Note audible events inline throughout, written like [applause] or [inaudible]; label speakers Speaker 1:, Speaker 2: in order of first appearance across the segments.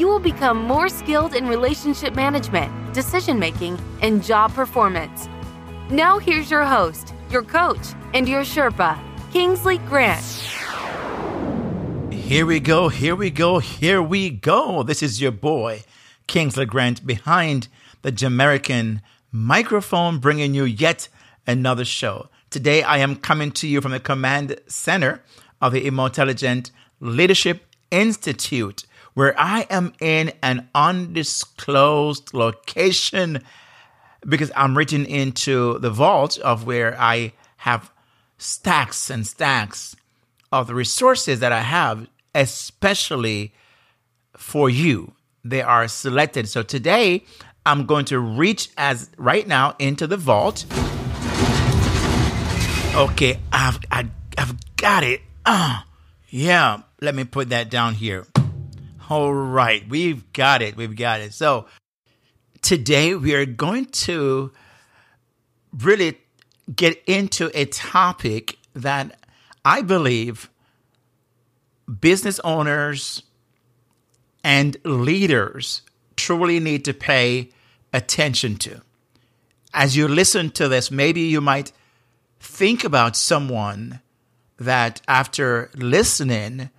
Speaker 1: you will become more skilled in relationship management, decision making, and job performance. Now, here's your host, your coach, and your Sherpa, Kingsley Grant.
Speaker 2: Here we go, here we go, here we go. This is your boy, Kingsley Grant, behind the Jamaican microphone, bringing you yet another show. Today, I am coming to you from the command center of the Emotelligent Leadership Institute where I am in an undisclosed location because I'm reaching into the vault of where I have stacks and stacks of the resources that I have, especially for you. They are selected. So today I'm going to reach as right now into the vault. Okay, I've I, have i have got it. Uh, yeah. Let me put that down here. All right, we've got it. We've got it. So today we are going to really get into a topic that I believe business owners and leaders truly need to pay attention to. As you listen to this, maybe you might think about someone that after listening,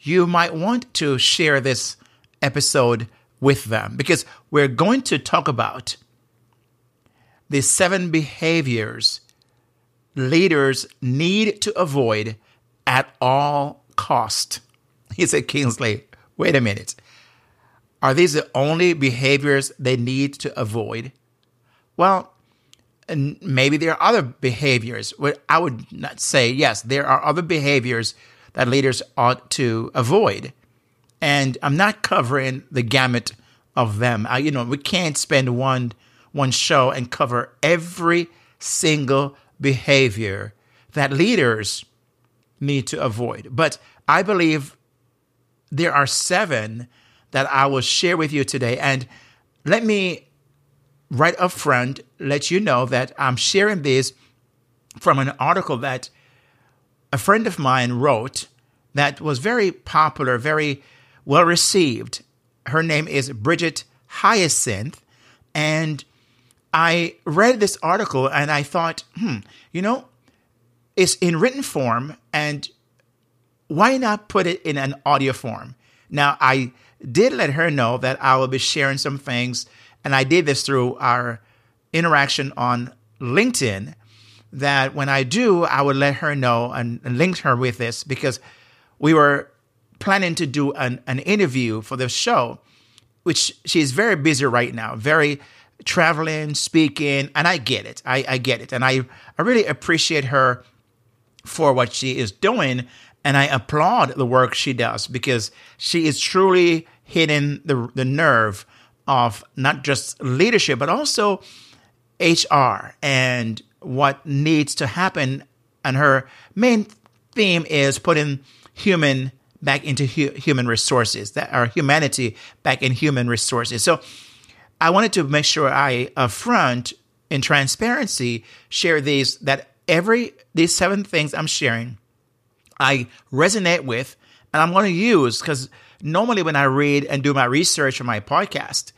Speaker 2: you might want to share this episode with them because we're going to talk about the seven behaviors leaders need to avoid at all cost. [laughs] He said, Kingsley, wait a minute. Are these the only behaviors they need to avoid? Well, maybe there are other behaviors. I would not say yes, there are other behaviors that leaders ought to avoid. And I'm not covering the gamut of them. I, you know, we can't spend one one show and cover every single behavior that leaders need to avoid. But I believe there are seven that I will share with you today. And let me right up front let you know that I'm sharing this from an article that a friend of mine wrote that was very popular, very well received. Her name is Brigette Hyacinth. And I read this article and I thought, hmm, you know, it's in written form and why not put it in an audio form? Now, I did let her know that I will be sharing some things, and I did this through our interaction on LinkedIn that when I do, I would let her know and, and link her with this because we were planning to do an, an interview for the show, which she's very busy right now, very traveling, speaking, and I get it. I, I get it. And I, I really appreciate her for what she is doing. And I applaud the work she does because she is truly hitting the, the nerve of not just leadership, but also HR and what needs to happen. And her main theme is putting human back into hu- human resources, that our humanity back in human resources. So I wanted to make sure I upfront in transparency share these that every these seven things I'm sharing I resonate with and I'm going to use because normally when I read and do my research for my podcast,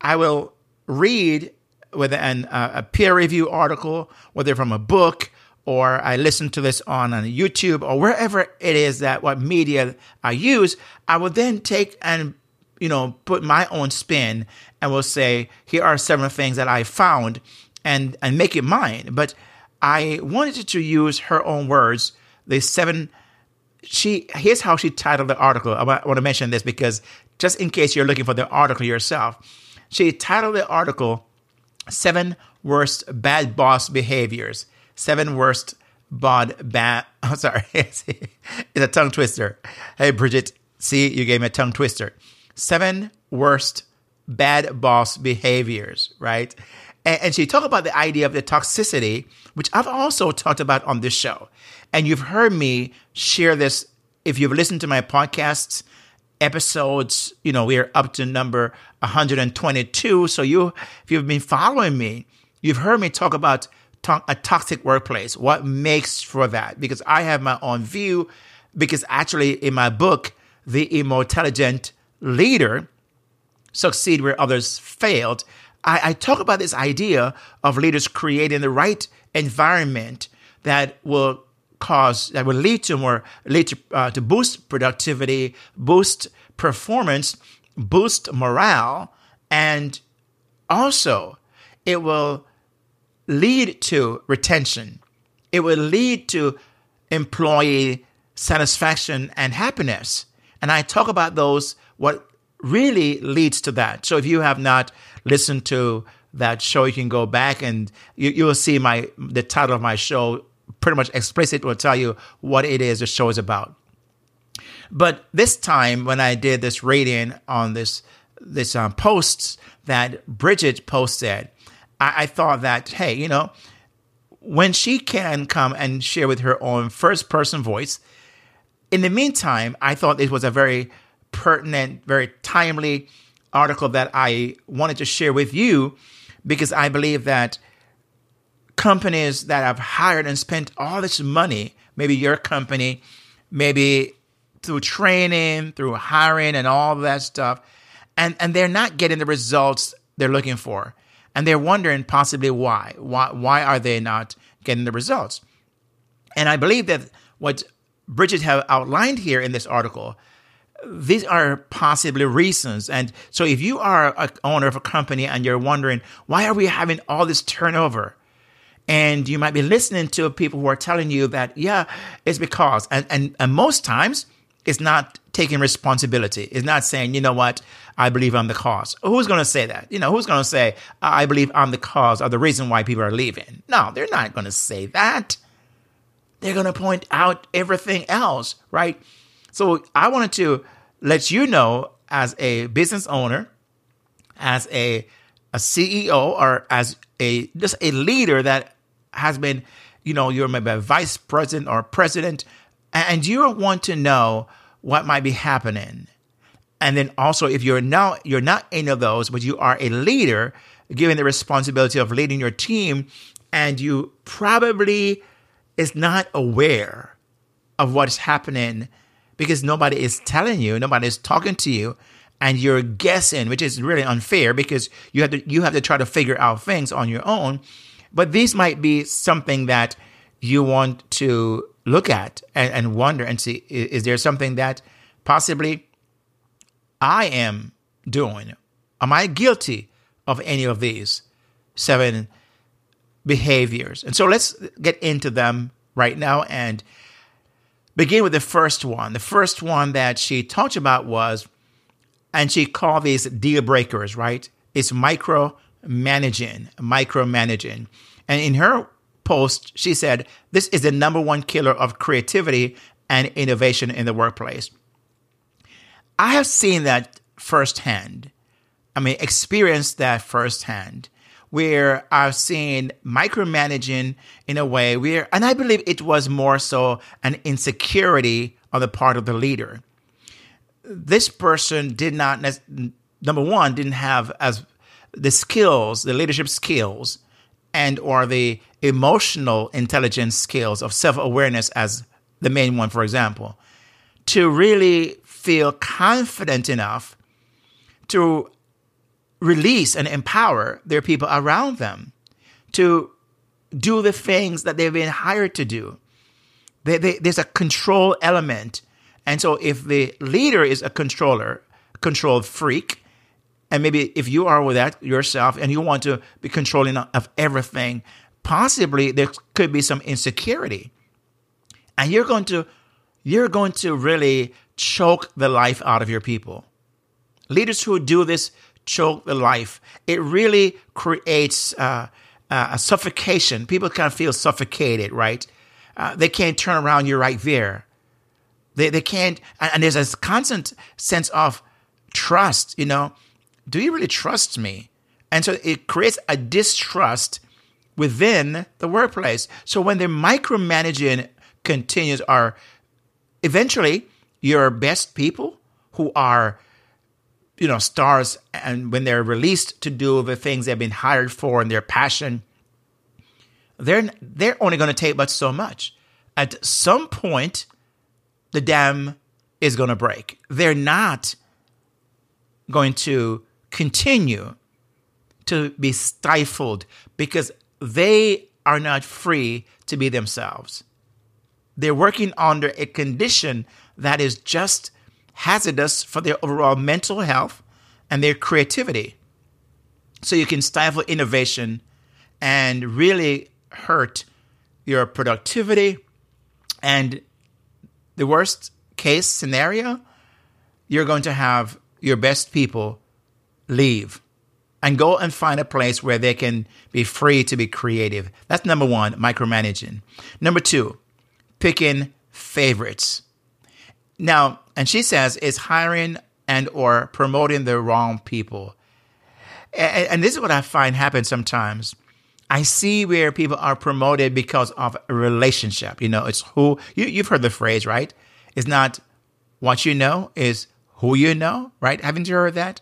Speaker 2: I will read with an, uh, a peer review article, whether from a book or I listen to this on, on YouTube or wherever it is that what media I use, I will then take and you know put my own spin and will say here are seven things that I found and and make it mine. But I wanted to use her own words, the seven. She here's how she titled the article. I want to mention this because just in case you're looking for the article yourself, she titled the article Seven Worst Bad Boss Behaviors seven worst bod bad. [laughs] I'm sorry, [laughs] it's a tongue twister. Hey, Brigette, see, you gave me a tongue twister. Seven worst bad boss behaviors, right? And, and she talked about the idea of the toxicity, which I've also talked about on this show. And you've heard me share this if you've listened to my podcasts episodes, you know, we're up to number 122. So you, if you've been following me, you've heard me talk about to- a toxic workplace, what makes for that, because I have my own view. Because actually, in my book, The Emotelligent Leader, Succeed Where Others Failed, I, I talk about this idea of leaders creating the right environment that will cause that will lead to more lead to, uh, to boost productivity, boost performance, boost morale, and also it will lead to retention. It will lead to employee satisfaction and happiness. And I talk about those, what really leads to that. So if you have not listened to that show, you can go back and you, you will see my the title of my show pretty much explicit will tell you what it is the show is about. But this time, when I did this rating on this this um, posts that Brigette posted, I, I thought that hey, you know, when she can come and share with her own first person voice. In the meantime, I thought it was a very pertinent, very timely article that I wanted to share with you because I believe that companies that have hired and spent all this money, maybe your company, maybe through training, through hiring and all that stuff, and, and they're not getting the results they're looking for. And they're wondering possibly why. Why why are they not getting the results? And I believe that what Brigette have outlined here in this article, these are possibly reasons. And so if you are an owner of a company and you're wondering, why are we having all this turnover? And you might be listening to people who are telling you that, yeah, it's because, and, and, and most times it's not taking responsibility. It's not saying, you know what, I believe I'm the cause. Who's going to say that? You know, who's going to say, I believe I'm the cause or the reason why people are leaving? No, they're not going to say that. They're going to point out everything else, right? So I wanted to let you know as a business owner, as a, a CEO, or as a just a leader that has been, you know, you're maybe a vice president or president, and you want to know what might be happening. And then also, if you're now you're not any of those, but you are a leader, given the responsibility of leading your team, and you probably is not aware of what's happening because nobody is telling you, nobody is talking to you, and you're guessing, which is really unfair because you have to you have to try to figure out things on your own. But these might be something that you want to look at and, and wonder and see is there something that possibly I am doing? Am I guilty of any of these seven behaviors? And so let's get into them right now and begin with the first one. The first one that she talked about was, and she called these deal breakers, right? It's micro managing, micromanaging. And in her post, she said, This is the number one killer of creativity and innovation in the workplace. I have seen that firsthand. I mean, experienced that firsthand, where I've seen micromanaging in a way where, and I believe it was more so an insecurity on the part of the leader. This person did not, number one, didn't have as the skills, the leadership skills, and or the emotional intelligence skills of self-awareness as the main one, for example, to really feel confident enough to release and empower their people around them to do the things that they've been hired to do. They, they, there's a control element. And so if the leader is a controller, control freak, and maybe if you are with that yourself and you want to be controlling of everything, possibly there could be some insecurity. And you're going to you're going to really choke the life out of your people. Leaders who do this choke the life. It really creates uh, uh, a suffocation. People kind of feel suffocated, right? Uh, they can't turn around. You're right there. They, they can't, and there's a constant sense of trust, you know, do you really trust me? And so it creates a distrust within the workplace. So when the micromanaging continues, are eventually your best people who are you know stars and when they're released to do the things they've been hired for and their passion they're they're only going to take but so much at some point the dam is going to break they're not going to continue to be stifled because they are not free to be themselves they're working under a condition that is just hazardous for their overall mental health and their creativity. So you can stifle innovation and really hurt your productivity. And the worst case scenario, you're going to have your best people leave and go and find a place where they can be free to be creative. That's number one, micromanaging. Number two, picking favorites. Now, and she says it's hiring and or promoting the wrong people. And, and this is what I find happens sometimes. I see where people are promoted because of a relationship. You know, it's who you, you've heard the phrase, right? It's not what you know, is who you know, right? Haven't you heard that?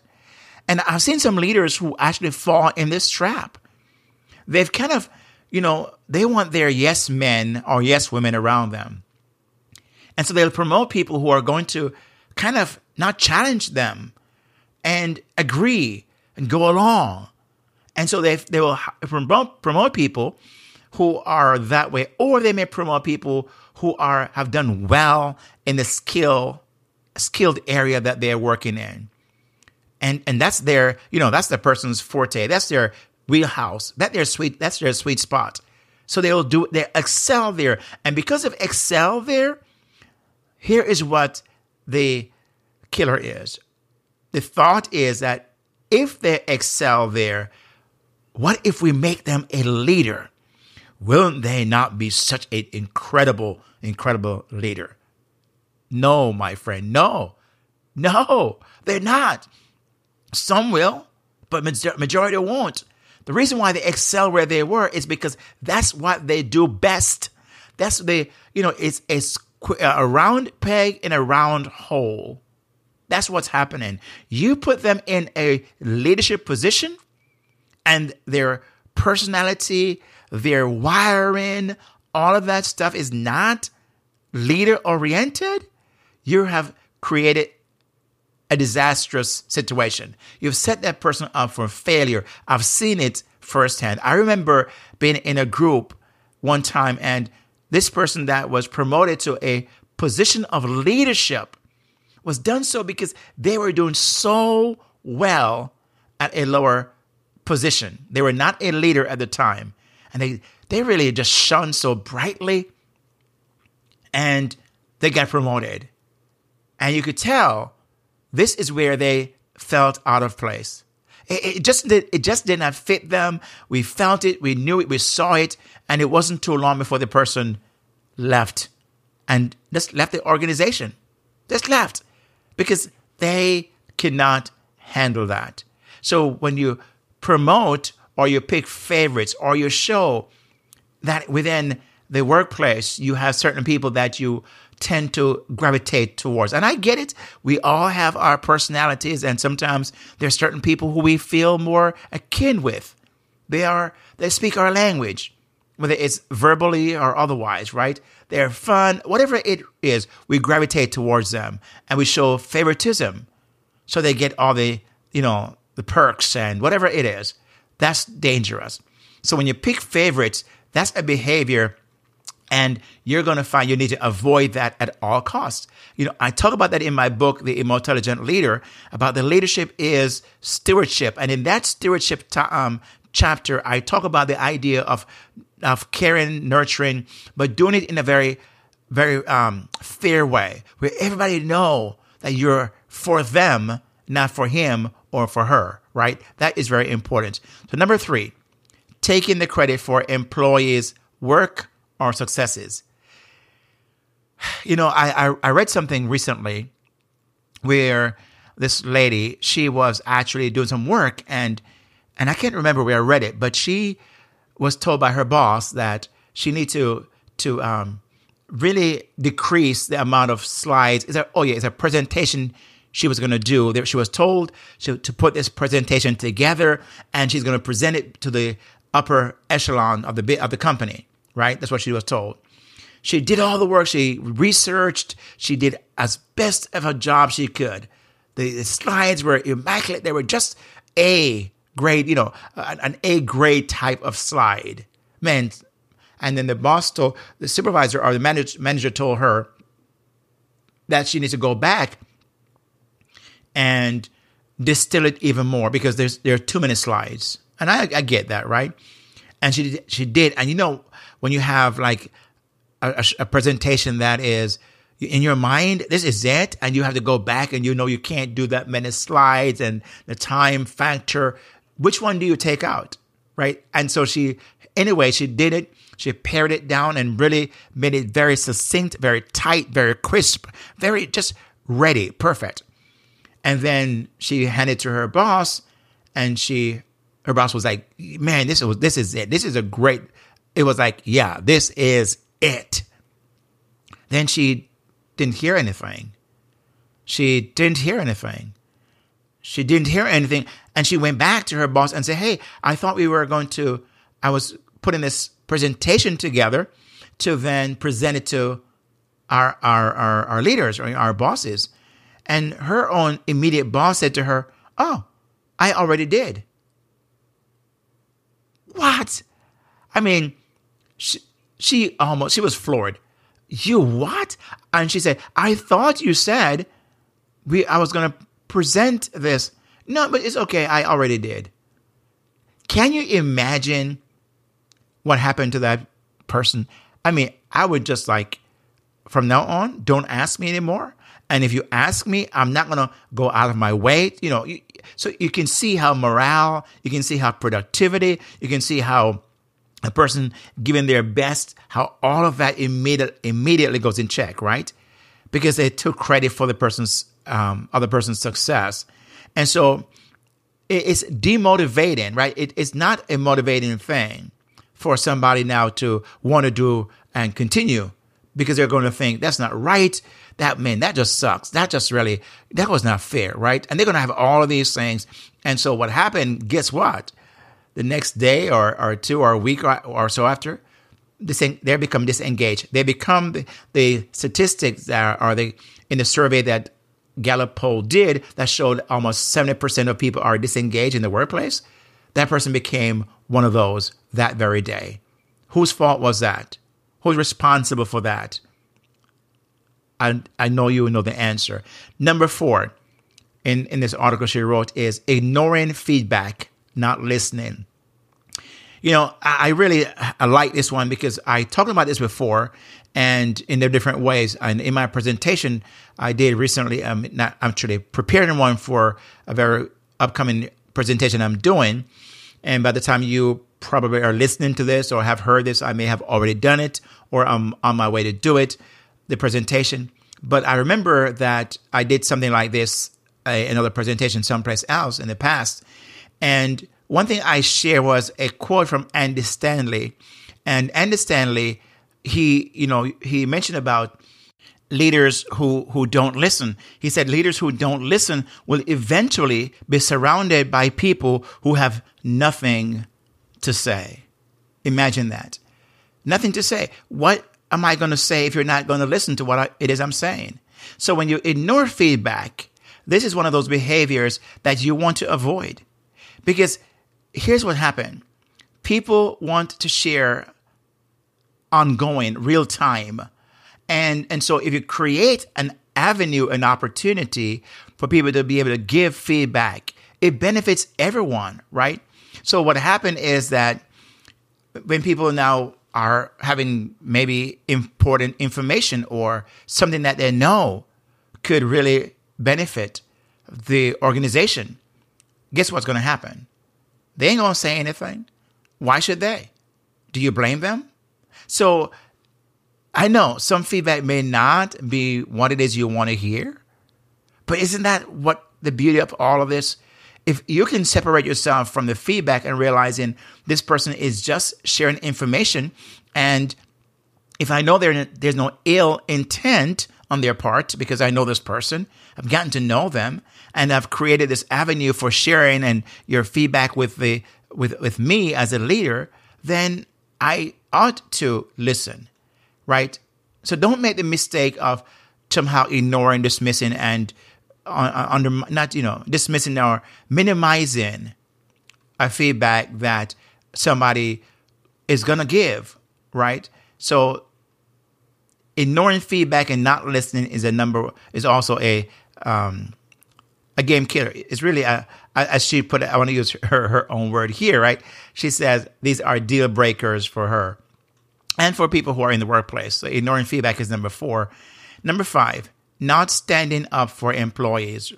Speaker 2: And I've seen some leaders who actually fall in this trap. They've kind of, you know, they want their yes men or yes women around them. And so they'll promote people who are going to kind of not challenge them and agree and go along. And so they, they will promote, promote people who are that way, or they may promote people who are have done well in the skill skilled area that they're working in. And and that's their, you know, that's the person's forte. That's their wheelhouse. That their sweet that's their sweet spot. So they'll do they excel there. And because of excel there, here is what the killer is. The thought is that if they excel there, what if we make them a leader? won't they not be such an incredible, incredible leader? No, my friend, no. No, they're not. Some will, but majority won't. The reason why they excel where they were is because that's what they do best. That's the, you know, it's, it's uh, a round peg in a round hole. That's what's happening. You put them in a leadership position, and their personality, their wiring, all of that stuff is not leader oriented. You have created a disastrous situation. You've set that person up for failure. I've seen it firsthand. I remember being in a group one time and this person that was promoted to a position of leadership was done so because they were doing so well at a lower position. They were not a leader at the time. And they, they really just shone so brightly and they got promoted. And you could tell this is where they felt out of place. It, it just did, it just did not fit them. We felt it, we knew it, we saw it, and it wasn't too long before the person left and just left the organization. Just left because they cannot handle that. So when you promote or you pick favorites or you show that within the workplace you have certain people that you tend to gravitate towards. And I get it. We all have our personalities and sometimes there's certain people who we feel more akin with. They are they speak our language whether it's verbally or otherwise, right? They're fun, whatever it is, we gravitate towards them and we show favoritism. So they get all the, you know, the perks and whatever it is. That's dangerous. So when you pick favorites, that's a behavior and you're going to find you need to avoid that at all costs. You know, I talk about that in my book, The Emotelligent Leader, about the leadership is stewardship. And in that stewardship um, chapter, I talk about the idea of of caring, nurturing, but doing it in a very, very um, fair way, where everybody know that you're for them, not for him or for her. Right? That is very important. So number three, taking the credit for employees' work or successes. You know, I, I, I read something recently where this lady, she was actually doing some work and and I can't remember where I read it, but she was told by her boss that she need to to um, really decrease the amount of slides. Is that oh yeah, it's a presentation she was going to do. She was told to, to put this presentation together, and she's going to present it to the upper echelon of the of the company. Right, that's what she was told. She did all the work. She researched. She did as best of a job she could. The, the slides were immaculate. They were just a grade, you know, an, an A grade type of slide. Man, and then the boss told the supervisor or the manager, manager told her that she needs to go back and distill it even more because there's there are too many slides. And I, I get that, right? And she she did. And you know, when you have like a, a, presentation that is in your mind, this is it, and you have to go back and you know you can't do that many slides and the time factor. Which one do you take out? Right. And so she, anyway, she did it. She pared it down and really made it very succinct, very tight, very crisp, very just ready, perfect. And then she handed to her boss, and she, her boss was like, "Man, this is this is it. This is a great." It was like, "Yeah, this is it." Then she didn't hear anything. She didn't hear anything. She didn't hear anything. And she went back to her boss and said, Hey, I thought we were going to, I was putting this presentation together to then present it to our, our, our, our leaders or our bosses. And her own immediate boss said to her, Oh, I already did. What? I mean, she, she almost, she was floored. You what? And she said, I thought you said we, I was going to present this. No, but it's okay. I already did. Can you imagine what happened to that person? I mean, I would just like, from now on, don't ask me anymore. And if you ask me, I'm not going to go out of my way. You know, so you can see how morale, you can see how productivity, you can see how a person giving their best, how all of that immediate, immediately goes in check, right? Because they took credit for the person's um, other person's success. And so it's demotivating, right? It, it's not a motivating thing for somebody now to want to do and continue because they're going to think that's not right. That man, that just sucks. That just really, that was not fair, right? And they're going to have all of these things. And so what happened, guess what? The next day or, or two or a week or, or so after, they become disengaged. They become the, the statistics that are the in the survey that Gallup poll did that showed almost 70% of people are disengaged in the workplace, that person became one of those that very day. Whose fault was that? Who's responsible for that? I, I know you know the answer. Number four in, in this article she wrote is ignoring feedback, not listening. You know, I, really I like this one because I talked about this before and in their different ways. And in my presentation, I did recently, um, not actually preparing one for a very upcoming presentation I'm doing. And by the time you probably are listening to this or have heard this, I may have already done it or I'm on my way to do it, the presentation. But I remember that I did something like this, another presentation someplace else in the past. And one thing I shared was a quote from Andy Stanley. And Andy Stanley he, you know, he mentioned about leaders who, who don't listen. He said leaders who don't listen will eventually be surrounded by people who have nothing to say. Imagine that. Nothing to say. What am I going to say if you're not going to listen to what I, it is I'm saying? So when you ignore feedback, this is one of those behaviors that you want to avoid. Because here's what happened. People want to share ongoing, real time. And, and so if you create an avenue, an opportunity for people to be able to give feedback, it benefits everyone, right? So what happened is that when people now are having maybe important information or something that they know could really benefit the organization, guess what's going to happen? They ain't going to say anything. Why should they? Do you blame them? So I know some feedback may not be what it is you want to hear, but isn't that what the beauty of all of this? If you can separate yourself from the feedback and realizing this person is just sharing information, and if I know there, there's no ill intent on their part because I know this person, I've gotten to know them, and I've created this avenue for sharing and your feedback with the with with me as a leader, then I ought to listen, right? So don't make the mistake of somehow ignoring, dismissing, and uh, under not you know dismissing or minimizing a feedback that somebody is gonna give, right? So ignoring feedback and not listening is a number is also a um, a game killer. It's really a as she put it. I want to use her her own word here, right? She says these are deal breakers for her and for people who are in the workplace. So ignoring feedback is number four. Number five, not standing up for employees.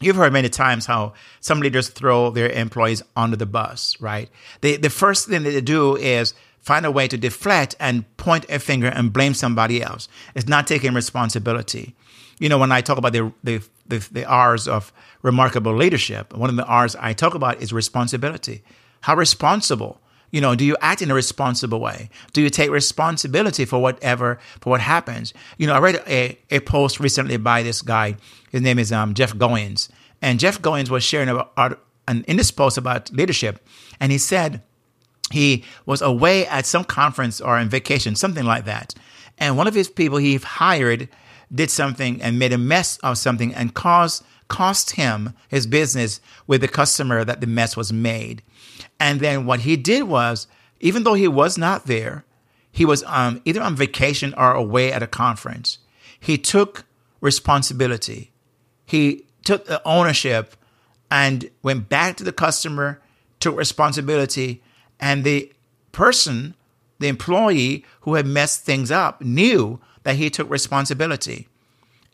Speaker 2: You've heard many times how some leaders throw their employees under the bus, right? They, the first thing they do is find a way to deflect and point a finger and blame somebody else. It's not taking responsibility. You know, when I talk about the, the, the, the R's of remarkable leadership, one of the R's I talk about is responsibility. How responsible you know, do you act in a responsible way? Do you take responsibility for whatever, for what happens? You know, I read a, a post recently by this guy. His name is um, Jeff Goins. And Jeff Goins was sharing about, an, in this post about leadership. And he said he was away at some conference or on vacation, something like that. And one of his people he hired did something and made a mess of something and caused cost him his business with the customer that the mess was made. And then what he did was, even though he was not there, he was um, either on vacation or away at a conference. He took responsibility. He took the ownership and went back to the customer, took responsibility, and the person, the employee who had messed things up, knew that he took responsibility.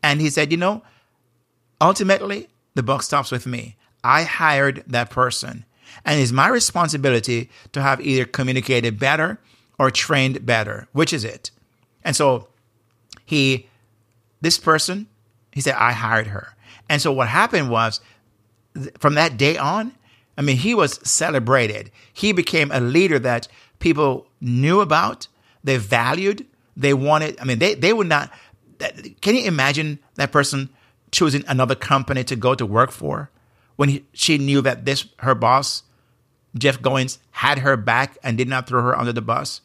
Speaker 2: And he said, you know, ultimately, the buck stops with me. I hired that person. And it's my responsibility to have either communicated better or trained better. Which is it? And so he, this person, he said, I hired her. And so what happened was from that day on, I mean, he was celebrated. He became a leader that people knew about, they valued, they wanted. I mean, they, they would not. Can you imagine that person choosing another company to go to work for when he, she knew that this, her boss, Jeff Goins had her back and did not throw her under the bus?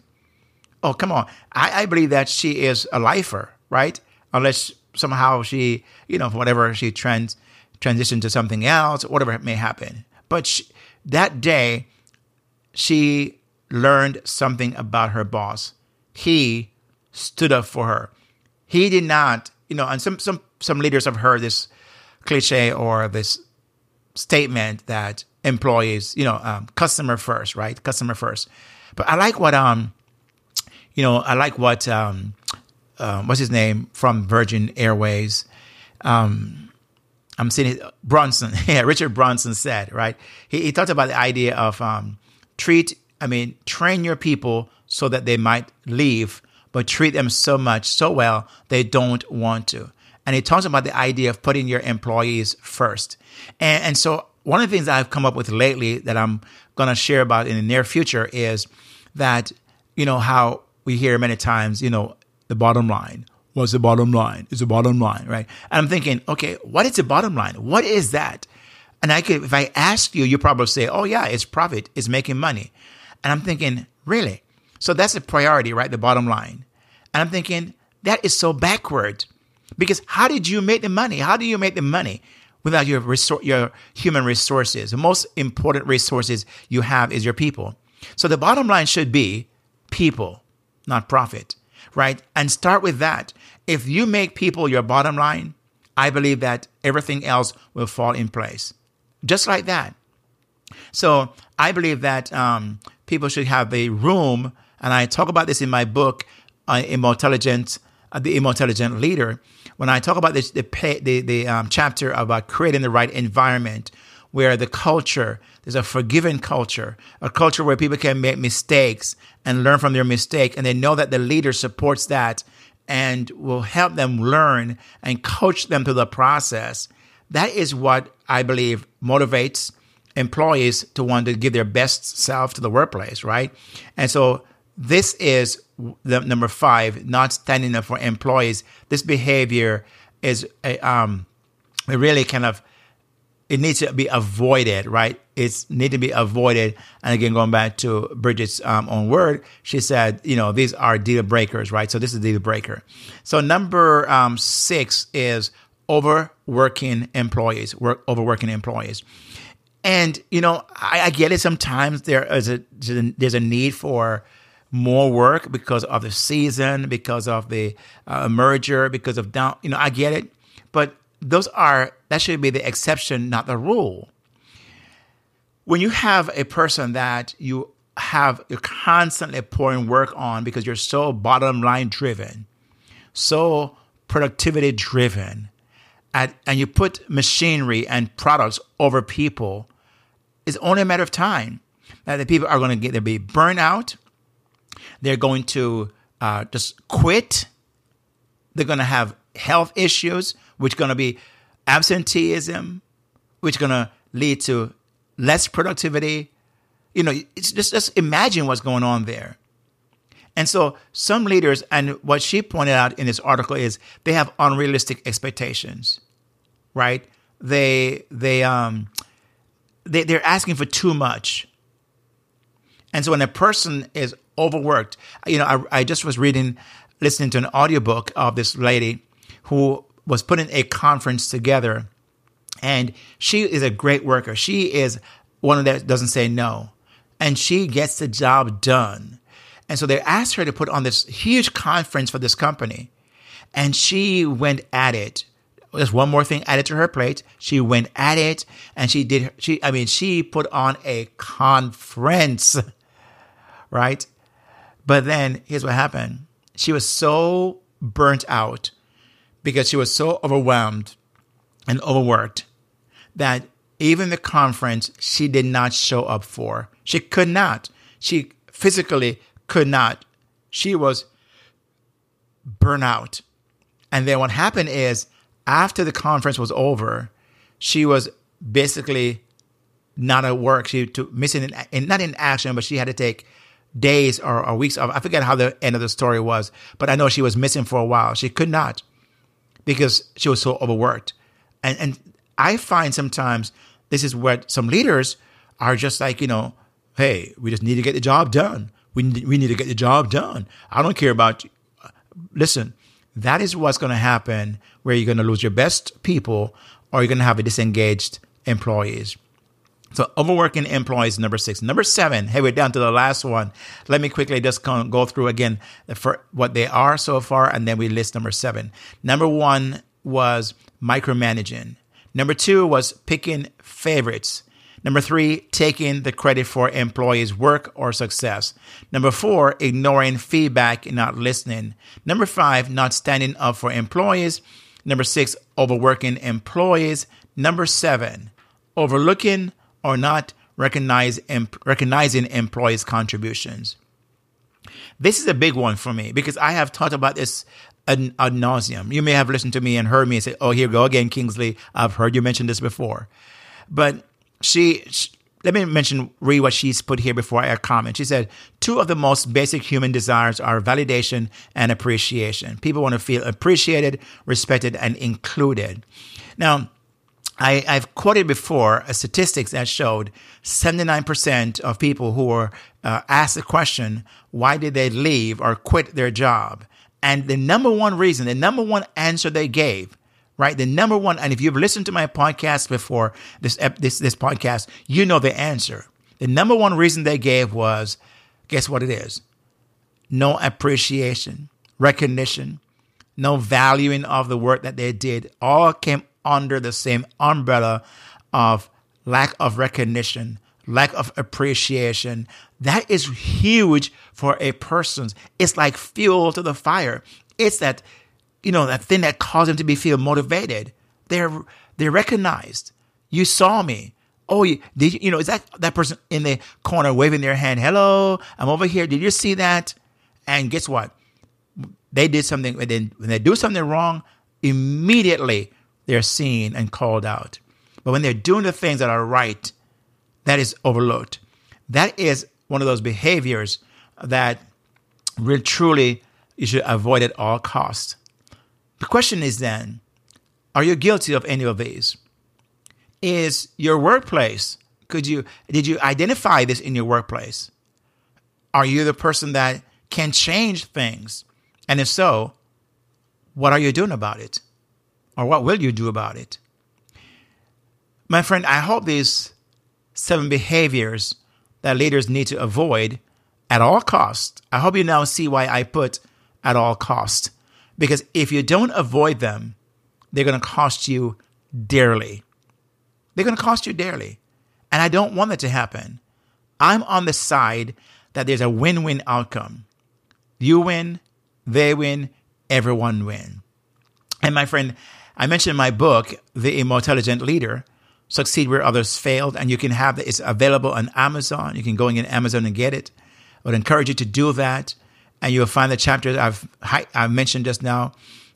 Speaker 2: Oh, come on. I, I believe that she is a lifer, right? Unless somehow she, you know, whatever she trans transitioned to something else, whatever may happen. But she, that day, she learned something about her boss. He stood up for her. He did not, you know, and some some some leaders have heard this cliche or this statement that employees, you know, um, customer first, right? Customer first. But I like what, um, you know, I like what, um, uh, what's his name from Virgin Airways? Um, I'm seeing it, Branson. [laughs] yeah, Richard Branson said, right? He, he talked about the idea of um, treat, I mean, train your people so that they might leave, but treat them so much, so well, they don't want to. And he talks about the idea of putting your employees first. And, and so one of the things I've come up with lately that I'm going to share about in the near future is that, you know, how we hear many times, you know, the bottom line. What's the bottom line? It's the bottom line, right? And I'm thinking, okay, what is the bottom line? What is that? And I could, if I ask you, you probably say, oh yeah, it's profit, it's making money. And I'm thinking, really? So that's a priority, right? The bottom line. And I'm thinking, that is so backward. Because how did you make the money? How do you make the money? without your resor- your human resources. The most important resources you have is your people. So the bottom line should be people, not profit, right? And start with that. If you make people your bottom line, I believe that everything else will fall in place. Just like that. So I believe that um, people should have a room, and I talk about this in my book, uh, Emotelligent, uh, The Emotelligent Leader when I talk about this, the the, the um, chapter about creating the right environment where the culture there's a forgiving culture, a culture where people can make mistakes and learn from their mistake, and they know that the leader supports that and will help them learn and coach them through the process. that is what I believe motivates employees to want to give their best self to the workplace, right? And so this is the number five, not standing up for employees. This behavior is a, um, really kind of it needs to be avoided, right? It's need to be avoided. And again, going back to Brigette's um, own word, she said, you know, these are deal breakers, right? So this is deal breaker. So number um, six is overworking employees, work overworking employees. And you know, I, I get it. Sometimes there is a there's a need for more work because of the season, because of the uh, merger, because of down. You know, I get it, but those are that should be the exception, not the rule. When you have a person that you have you're constantly pouring work on because you're so bottom line driven, so productivity driven, and, and you put machinery and products over people, it's only a matter of time that the people are going to get there be burnout. They're going to uh, just quit. They're going to have health issues, which going to be absenteeism, which going to lead to less productivity. You know, just, just imagine what's going on there. And so some leaders, and what she pointed out in this article is they have unrealistic expectations, right? They they um they, they're asking for too much. And so when a person is overworked, you know, I, I just was reading, listening to an audiobook of this lady who was putting a conference together. And she is a great worker. She is one that doesn't say no. And she gets the job done. And so they asked her to put on this huge conference for this company. And she went at it. There's one more thing added to her plate. She went at it and she did, she, I mean, she put on a conference, [laughs] right? But then here's what happened. She was so burnt out because she was so overwhelmed and overworked that even the conference she did not show up for. She could not. She physically could not. She was burnt out. And then what happened is after the conference was over, she was basically not at work. She took missing in, not in action, but she had to take days or, or weeks of. I forget how the end of the story was, but I know she was missing for a while. She could not because she was so overworked. And and I find sometimes this is what some leaders are just like, you know, hey, we just need to get the job done. We need, we need to get the job done. I don't care about you. Listen, that is what's going to happen where you're going to lose your best people or you're going to have a disengaged employees. So overworking employees, number six. Number seven, hey, we're down to the last one. Let me quickly just go through again for what they are so far, and then we list number seven. Number one was micromanaging. Number two was picking favorites. Number three, taking the credit for employees' work or success. Number four, ignoring feedback and not listening. Number five, not standing up for employees. Number six, overworking employees. Number seven, overlooking or not recognize, recognizing employees' contributions. This is a big one for me because I have talked about this ad, ad nauseum. You may have listened to me and heard me say, "Oh, here go again, Kingsley." I've heard you mention this before, but she, she let me mention read what she's put here before I comment. She said, two of the most basic human desires are validation and appreciation. People want to feel appreciated, respected, and included. Now, I, have quoted before a statistics that showed 79% of people who were uh, asked the question, why did they leave or quit their job? And the number one reason, the number one answer they gave, right? The number one, and if you've listened to my podcast before, this, this, this podcast, you know the answer. The number one reason they gave was, guess what it is? No appreciation, recognition, no valuing of the work that they did. All came under the same umbrella of lack of recognition, lack of appreciation. That is huge for a person. It's like fuel to the fire. It's that, you know, that thing that causes them to be feel motivated. They're they're recognized. You saw me. Oh, did you, you know, is that that person in the corner waving their hand? Hello, I'm over here. Did you see that? And guess what? They did something. When they, when they do something wrong, immediately they're seen and called out. But when they're doing the things that are right, that is overlooked. That is one of those behaviors that really truly you should avoid at all costs. The question is then, are you guilty of any of these? Is your workplace, could you did you identify this in your workplace? Are you the person that can change things? And if so, what are you doing about it? Or what will you do about it? My friend, I hope these seven behaviors that leaders need to avoid at all costs. I hope you now see why I put at all costs. Because if you don't avoid them, they're going to cost you dearly. They're going to cost you dearly. And I don't want that to happen. I'm on the side that there's a win win outcome. You win, they win, everyone win. And my friend, I mentioned in my book, The Emotelligent Leader, Succeed Where Others Failed, and you can have it. It's available on Amazon. You can go in Amazon and get it. I would encourage you to do that and you'll find the chapter I've I've mentioned just now.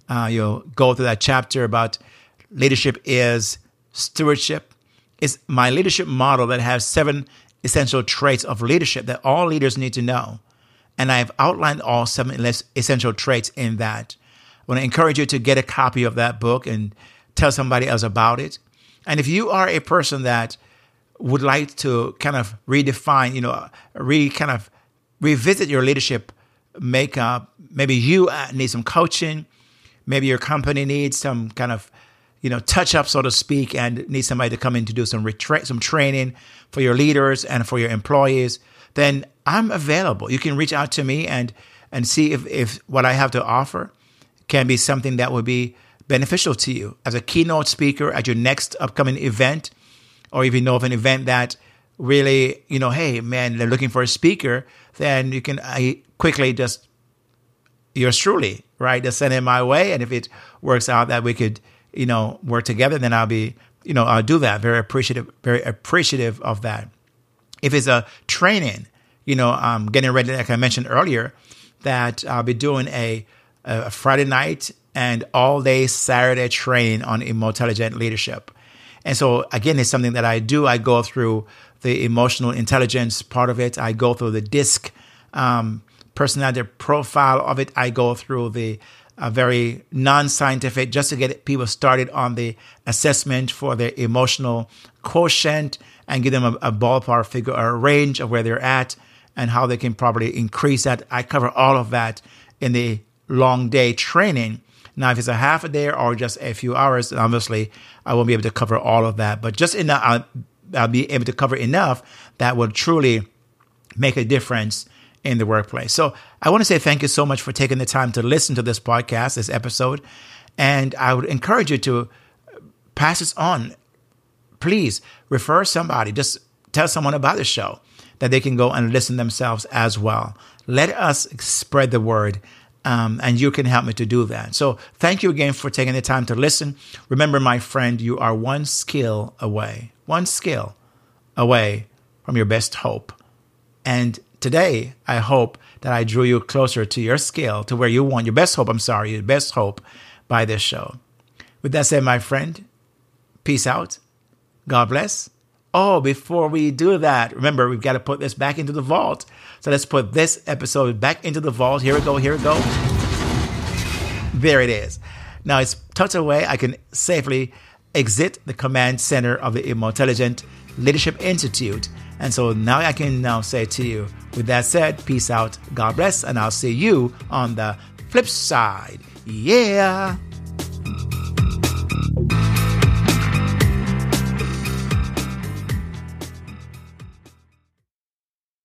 Speaker 2: Uh, you'll go through that chapter about leadership is stewardship. It's my leadership model that has seven essential traits of leadership that all leaders need to know. And I've outlined all seven essential traits in that. Want to encourage you to get a copy of that book and tell somebody else about it. And if you are a person that would like to kind of redefine, you know, re kind of revisit your leadership makeup. Maybe you uh, need some coaching. Maybe your company needs some kind of, you know, touch up, so to speak, and need somebody to come in to do some retra- some training for your leaders and for your employees. Then I'm available. You can reach out to me and and see if if what I have to offer can be something that would be beneficial to you as a keynote speaker at your next upcoming event, or if you know of an event that really, you know, hey man, they're looking for a speaker, then you can I quickly just yours truly, right? Just send it my way. And if it works out that we could, you know, work together, then I'll be, you know, I'll do that. Very appreciative, very appreciative of that. If it's a training, you know, I'm getting ready, like I mentioned earlier, that I'll be doing a, a Friday night and all day Saturday training on Emotelligent leadership. And so again, it's something that I do. I go through the emotional intelligence part of it. I go through the DISC um, personality profile of it. I go through the uh, very non-scientific just to get people started on the assessment for their emotional quotient and give them a, a ballpark figure or a range of where they're at and how they can probably increase that. I cover all of that in the long day training. Now, if it's a half a day or just a few hours, obviously I won't be able to cover all of that. But just enough, I'll, I'll be able to cover enough that will truly make a difference in the workplace. So I want to say thank you so much for taking the time to listen to this podcast, this episode. And I would encourage you to pass this on. Please refer somebody, just tell someone about the show that they can go and listen themselves as well. Let us spread the word. Um, and you can help me to do that. So, thank you again for taking the time to listen. Remember, my friend, you are one skill away, one skill away from your best hope. And today, I hope that I drew you closer to your skill, to where you want your best hope. I'm sorry, your best hope by this show. With that said, my friend, peace out. God bless. Oh, before we do that, remember, we've got to put this back into the vault. So let's put this episode back into the vault. Here we go, here we go. There it is. Now it's tucked away. I can safely exit the command center of the Emotelligent Leadership Institute and so now I can now say to you, with that said, peace out, God bless, and I'll see you on the flip side. Yeah.